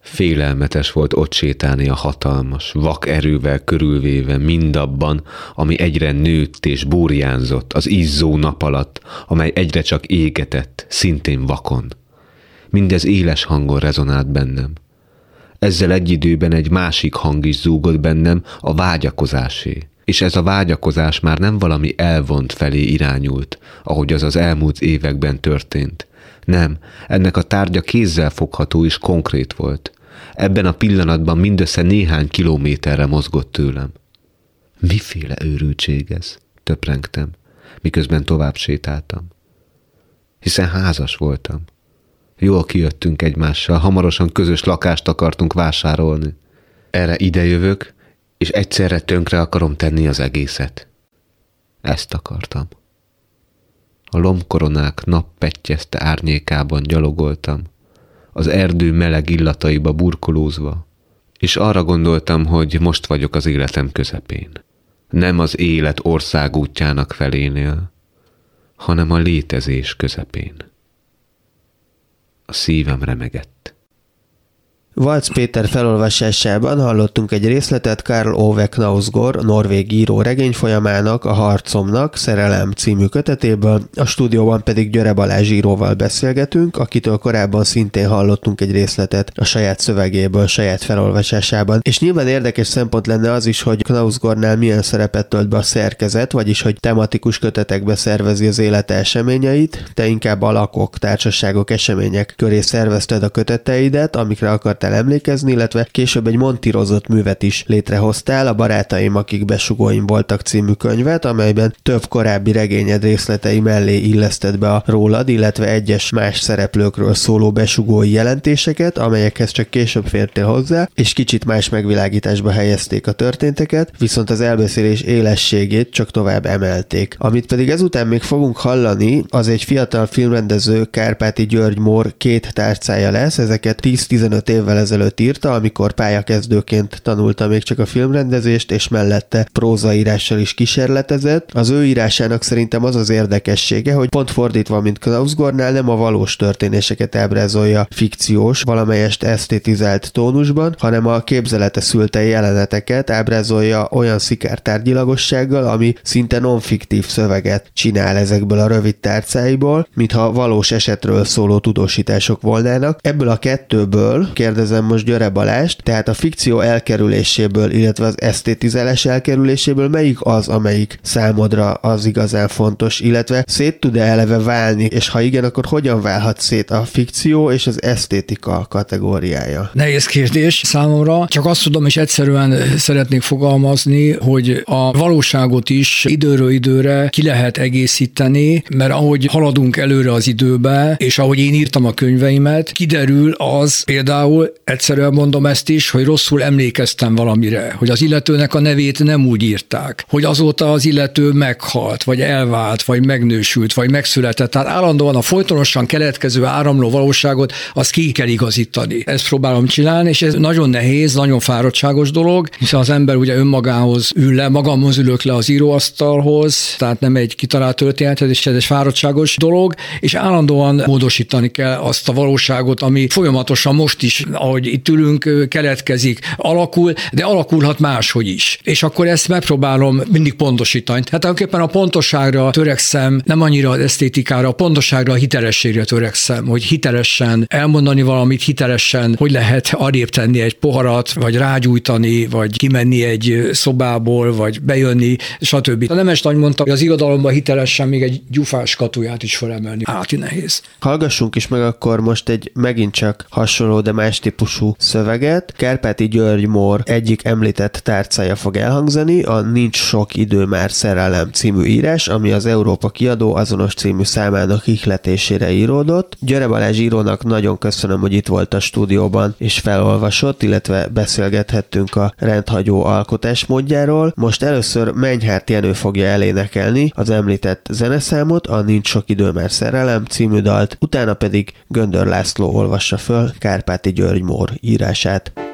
D: Félelmetes volt ott sétálni a hatalmas, vak erővel körülvéve mindabban, ami egyre nőtt és burjánzott az izzó nap alatt, amely egyre csak égetett, szintén vakon. Mindez éles hangon rezonált bennem. Ezzel egy időben egy másik hang is zúgott bennem, a vágyakozásé. És ez a vágyakozás már nem valami elvont felé irányult, ahogy az az elmúlt években történt. Nem, ennek a tárgya kézzel fogható és konkrét volt. Ebben a pillanatban mindössze néhány kilométerre mozgott tőlem. Miféle őrültség ez? Töprengtem, miközben tovább sétáltam. Hiszen házas voltam. Jól kijöttünk egymással, hamarosan közös lakást akartunk vásárolni. Erre idejövök, és egyszerre tönkre akarom tenni az egészet. Ezt akartam. A lombkoronák nappettyezte árnyékában gyalogoltam, az erdő meleg illataiba burkolózva, és arra gondoltam, hogy most vagyok az életem közepén. Nem az élet országútjának felénél, hanem a létezés közepén. A szívem remegett.
A: Valc Péter felolvasásában hallottunk egy részletet Karl Ove Knausgård, norvég író regényfolyamának, a Harcomnak, Szerelem című kötetéből, a stúdióban pedig Györe Balázs íróval beszélgetünk, akitől korábban szintén hallottunk egy részletet a saját szövegéből, saját felolvasásában. És nyilván érdekes szempont lenne az is, hogy Knausgårdnál milyen szerepet tölt be a szerkezet, vagyis hogy tematikus kötetekbe szervezi az élete eseményeit, te inkább alakok, társaságok, események köré szervezted a köteteidet, amikre akartál emlékezni, illetve később egy montírozott művet is létrehoztál, a Barátaim, akik besugóim voltak című könyvet, amelyben több korábbi regényed részletei mellé illeszted be a rólad, illetve egyes más szereplőkről szóló besugói jelentéseket, amelyekhez csak később fértél hozzá, és kicsit más megvilágításba helyezték a történteket, viszont az elbeszélés élességét csak tovább emelték. Amit pedig ezután még fogunk hallani, az egy fiatal filmrendező Kárpáti György Mór két tárcája lesz, ezeket 10-15 évvel ezelőtt írta, amikor pályakezdőként tanulta még csak a filmrendezést, és mellette prózaírással is kísérletezett. Az ő írásának szerintem az az érdekessége, hogy pont fordítva, mint Knausgårdnál nem a valós történéseket ábrázolja fikciós, valamelyest esztétizált tónusban, hanem a képzelete szülte jeleneteket ábrázolja olyan szikártárgyilagossággal, ami szinte non-fiktív szöveget csinál ezekből a rövid tárcáiból, mintha valós esetről szóló tudósítások volnának. Ebből a kettőből kérdezem most Györe Balást, tehát a fikció elkerüléséből, illetve az esztétizálás elkerüléséből melyik az, amelyik számodra az igazán fontos, illetve szét tud-e eleve válni, és ha igen, akkor hogyan válhat szét a fikció és az esztétika kategóriája?
B: Nehéz kérdés számomra, csak azt tudom, és egyszerűen szeretnék fogalmazni, hogy a valóságot is időről időre ki lehet egészíteni, mert ahogy haladunk előre az időbe, és ahogy én írtam a könyveimet, kiderül az például, egyszerűen mondom ezt is, hogy rosszul emlékeztem valamire, hogy az illetőnek a nevét nem úgy írták, hogy azóta az illető meghalt, vagy elvált, vagy megnősült, vagy megszületett. Tehát állandóan a folytonosan keletkező áramló valóságot azt ki kell igazítani. Ezt próbálom csinálni, és ez nagyon nehéz, nagyon fáradtságos dolog, hiszen az ember ugye önmagához ül le, magamhoz ülök le az íróasztalhoz, tehát nem egy kitalált történetet, és ez egy fáradtságos dolog, és állandóan módosítani kell azt a valóságot, ami folyamatosan most is, ahogy itt ülünk, keletkezik, alakul, de alakulhat máshogy is. És akkor ezt megpróbálom mindig pontosítani. Hát tulajdonképpen a pontosságra törekszem, nem annyira az esztétikára, a pontosságra, a hitelességre törekszem, hogy hitelesen elmondani valamit, hitelesen, hogy lehet arrébb tenni egy poharat, vagy rágyújtani, vagy kimenni egy szobából, vagy bejönni, stb. A Nemes Nagy mondta, hogy az irodalomban hitelesen még egy gyufás katuját is felemelni. Áti nehéz.
A: Hallgassunk is meg akkor most egy megint csak hasonló, de más típusú szöveget. Kárpáti György Mór egyik említett tárcája fog elhangzani, a Nincs sok idő már szerelem című írás, ami az Európa kiadó azonos című számának ihletésére íródott. Györe Balázs írónak nagyon köszönöm, hogy itt volt a stúdióban és felolvasott, illetve beszélgethettünk a rendhagyó alkotás módjáról. Most először Menyhárt Jenő fogja elénekelni az említett zeneszámot, a Nincs sok idő már szerelem című dalt, utána pedig Göndör László olvassa föl Kárpáti György Mór írását.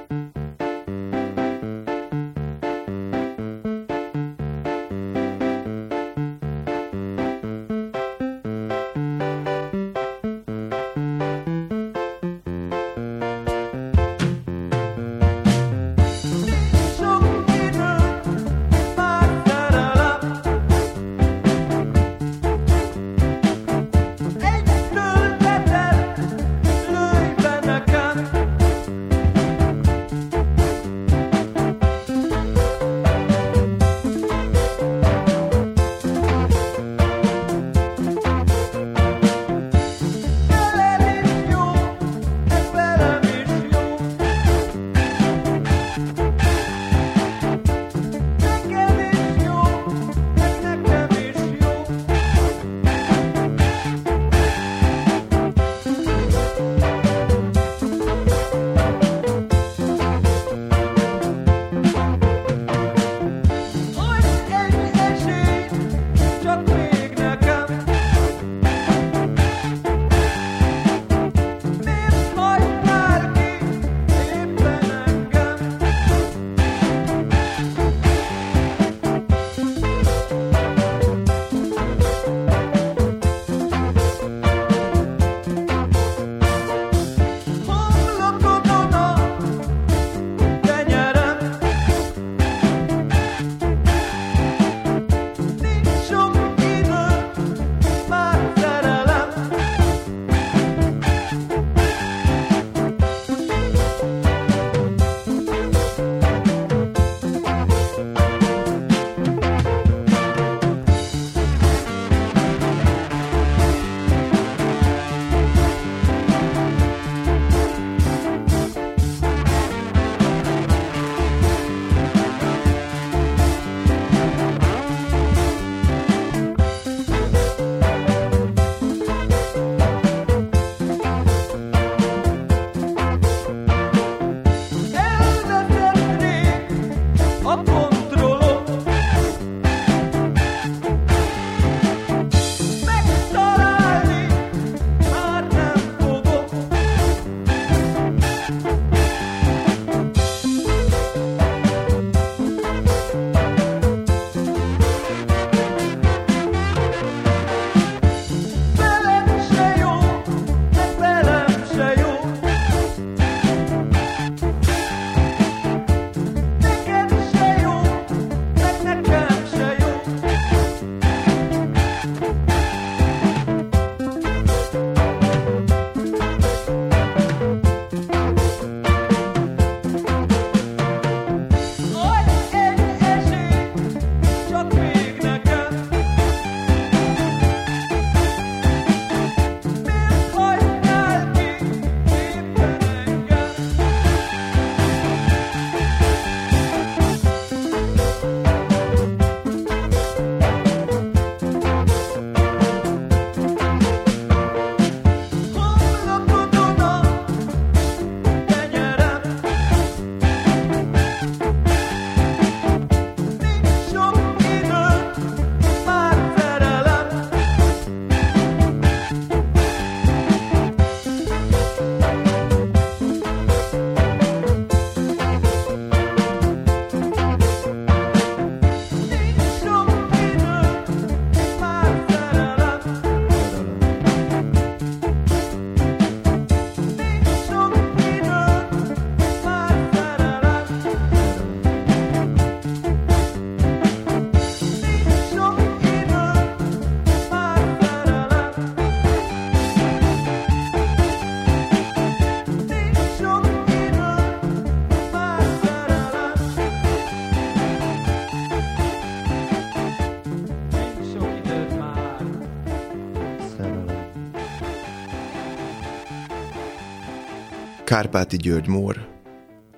E: Kárpáti György Mór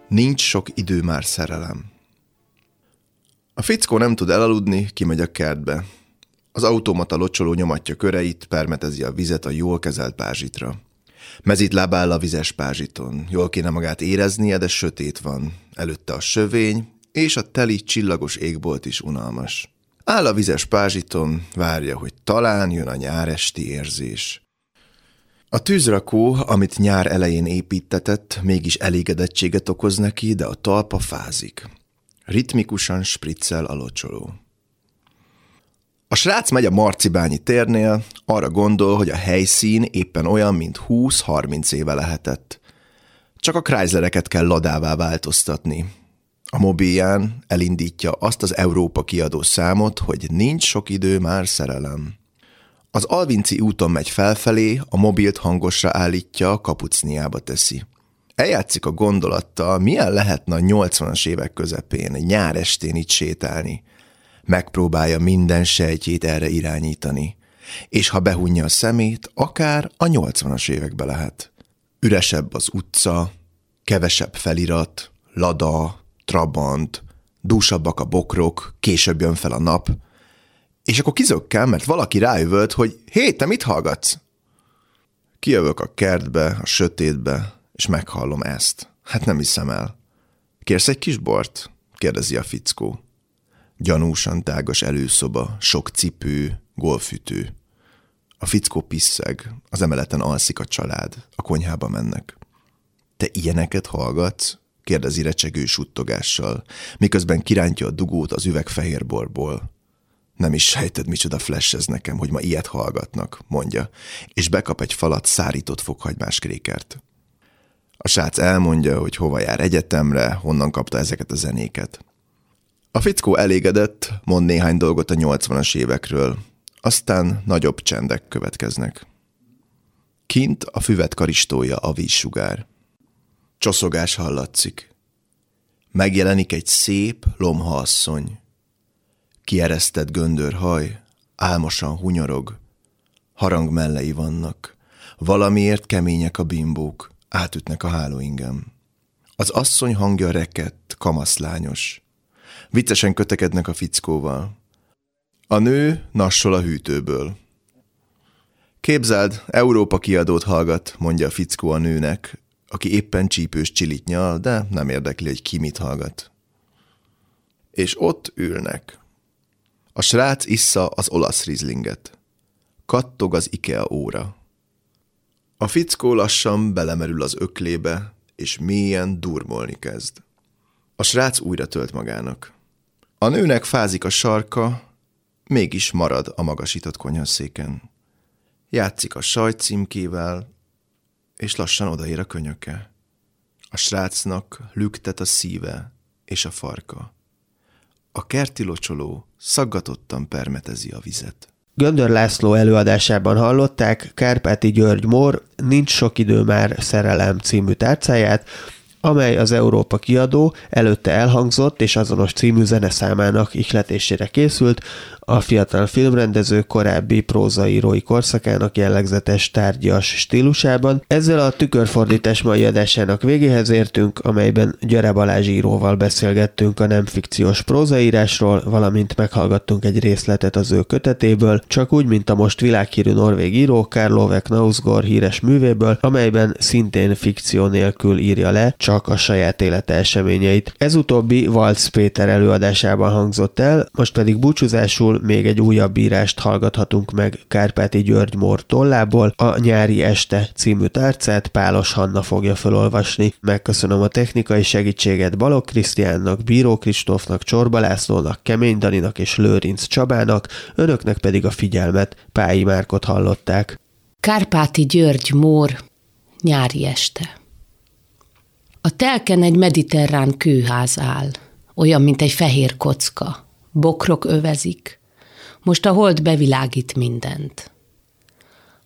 E: Nincs sok idő már szerelem. A fickó nem tud elaludni, kimegy a kertbe. Az automata locsoló nyomatja köreit, permetezi a vizet a jól kezelt pázsitra. Mezit lábáll a vizes pázsiton. Jól kéne magát éreznie, de sötét van. Előtte a sövény, és a teli csillagos égbolt is unalmas. Áll a vizes pázsiton, várja, hogy talán jön a nyáresti érzés. A tűzrakó, amit nyár elején építetett, mégis elégedettséget okoz neki, de a talpa fázik. Ritmikusan spriccel a locsoló. A srác megy a Marcibányi térnél, arra gondol, hogy a helyszín éppen olyan, mint 20-30 éve lehetett. Csak a Chryslereket kell ladává változtatni. A mobilján elindítja azt az Európa kiadó számot, hogy nincs sok idő már szerelem. Az Alvinci úton megy felfelé, a mobilt hangosra állítja, kapucniába teszi. Eljátszik a gondolattal, milyen lehetne a 80-as évek közepén, nyár estén itt sétálni. Megpróbálja minden sejtjét erre irányítani. És ha behunja a szemét, akár a 80-as évekbe lehet. Üresebb az utca, kevesebb felirat, lada, trabant, dúsabbak a bokrok, később jön fel a nap – és akkor kizökkel, mert valaki rájövölt, hogy hé, te mit hallgatsz? Kijövök a kertbe, a sötétbe, és meghallom ezt. Hát nem hiszem el. Kérsz egy kis bort? kérdezi a fickó. Gyanúsan tágas előszoba, sok cipő, golfütő. A fickó pisszeg, az emeleten alszik a család, a konyhába mennek. Te ilyeneket hallgatsz? kérdezi recsegő suttogással, miközben kirántja a dugót az üvegfehérborból. Nem is sejted, micsoda flash ez nekem, hogy ma ilyet hallgatnak, mondja, és bekap egy falat szárított fokhagymás krékert. A srác elmondja, hogy hova jár egyetemre, honnan kapta ezeket a zenéket. A fickó elégedett, mond néhány dolgot a 80-as évekről, aztán nagyobb csendek következnek. Kint a füvet karistója a vízsugár. Csoszogás hallatszik. Megjelenik egy szép, lomha asszony. Kieresztett göndörhaj, álmosan hunyorog, harang mellei vannak, valamiért kemények a bimbók, átütnek a hálóingem. Az asszony hangja rekett, kamaszlányos. Viccesen kötekednek a fickóval. A nő nassol a hűtőből. Képzeld, Európa kiadót hallgat, mondja a fickó a nőnek, aki éppen csípős csilit nyal, de nem érdekli, hogy ki mit hallgat. És ott ülnek. A srác issza az olasz rizlinget. Kattog az Ikea óra. A fickó lassan belemerül az öklébe, és mélyen durmolni kezd. A srác újra tölt magának. A nőnek fázik a sarka, mégis marad a magasított konyhaszéken. Játszik a sajtcímkével, és lassan odaér a könyöke. A srácnak lüktet a szíve és a farka. A kerti locsoló szaggatottan permetezi a vizet.
A: Göndör László előadásában hallották Kárpáti György Mór Nincs sok idő már szerelem című tárcáját, amely az Európa kiadó előtte elhangzott és azonos című zeneszámának ihletésére készült, a fiatal filmrendező korábbi prózaírói korszakának jellegzetes tárgyas stílusában. Ezzel a tükörfordítás mai adásának végéhez értünk, amelyben Gyere Balázs íróval beszélgettünk a nem fikciós prózaírásról, valamint meghallgattunk egy részletet az ő kötetéből, csak úgy, mint a most világhírű norvég író Karl Ove Knausgård híres művéből, amelyben szintén fikció nélkül írja le csak a saját élete eseményeit. Ez utóbbi Valc Péter előadásában hangzott el, most pedig búcsúzásul még egy újabb írást hallgathatunk meg Kárpáti György Mór tollából, a Nyári Este című tárcát Pálos Hanna fogja felolvasni. Megköszönöm a technikai segítséget Balog Krisztiánnak, Bíró Kristófnak, Csorba Lászlónak, Kemény Daninak és Lőrinc Csabának, önöknek pedig a figyelmet Pályi Márkot hallották.
F: Kárpáti György Mór, nyári este. A telken egy mediterrán kőház áll, olyan, mint egy fehér kocka. Bokrok övezik, most a hold bevilágít mindent.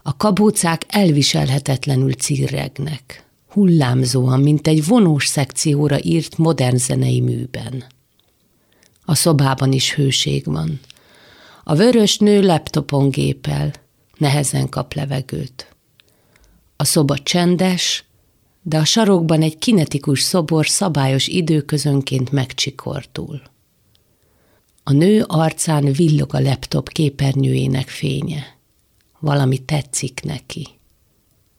F: A kabócák elviselhetetlenül cirregnek, hullámzóan, mint egy vonós szekcióra írt modern zenei műben. A szobában is hőség van. A vörös nő laptopon gépel, nehezen kap levegőt. A szoba csendes, de a sarokban egy kinetikus szobor szabályos időközönként megcsikordul. A nő arcán villog a laptop képernyőjének fénye. Valami tetszik neki.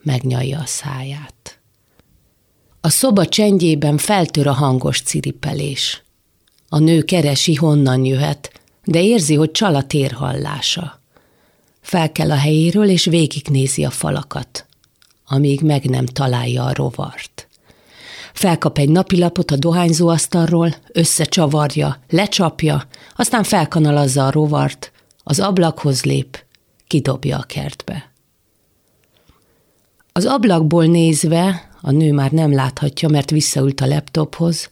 F: Megnyalja a száját. A szoba csendjében feltör a hangos ciripelés. A nő keresi, honnan jöhet, de érzi, hogy csal a térhallása. Fel kell a helyéről, és végignézi a falakat, amíg meg nem találja a rovart. Felkap egy napilapot a dohányzóasztalról, összecsavarja, lecsapja, aztán felkanalazza a rovart, az ablakhoz lép, kidobja a kertbe. Az ablakból nézve, a nő már nem láthatja, mert visszaült a laptophoz,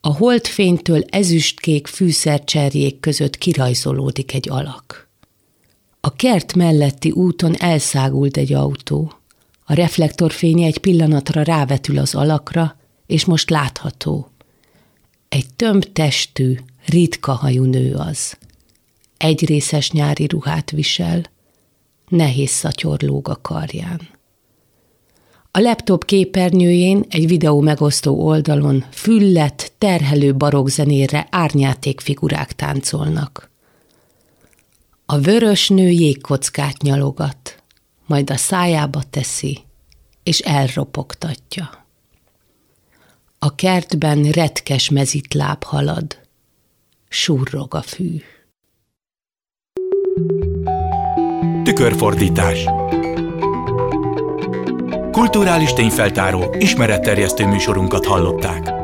F: a holdfénytől ezüstkék fűszercserjék között kirajzolódik egy alak. A kert melletti úton elszágult egy autó. A reflektorfénye egy pillanatra rávetül az alakra, és most látható. Egy tömb testű, ritka hajú nő az. Egy részes nyári ruhát visel, nehéz szatyor lóg a karján. A laptop képernyőjén egy videó megosztó oldalon füllet, terhelő barokzenére árnyátékfigurák táncolnak. A vörös nő jégkockát nyalogat, majd a szájába teszi, és elropogtatja. A kertben retkes mezitláb halad, surrog a fű.
G: Tükörfordítás Kulturális tényfeltáró, ismeretterjesztő műsorunkat hallották.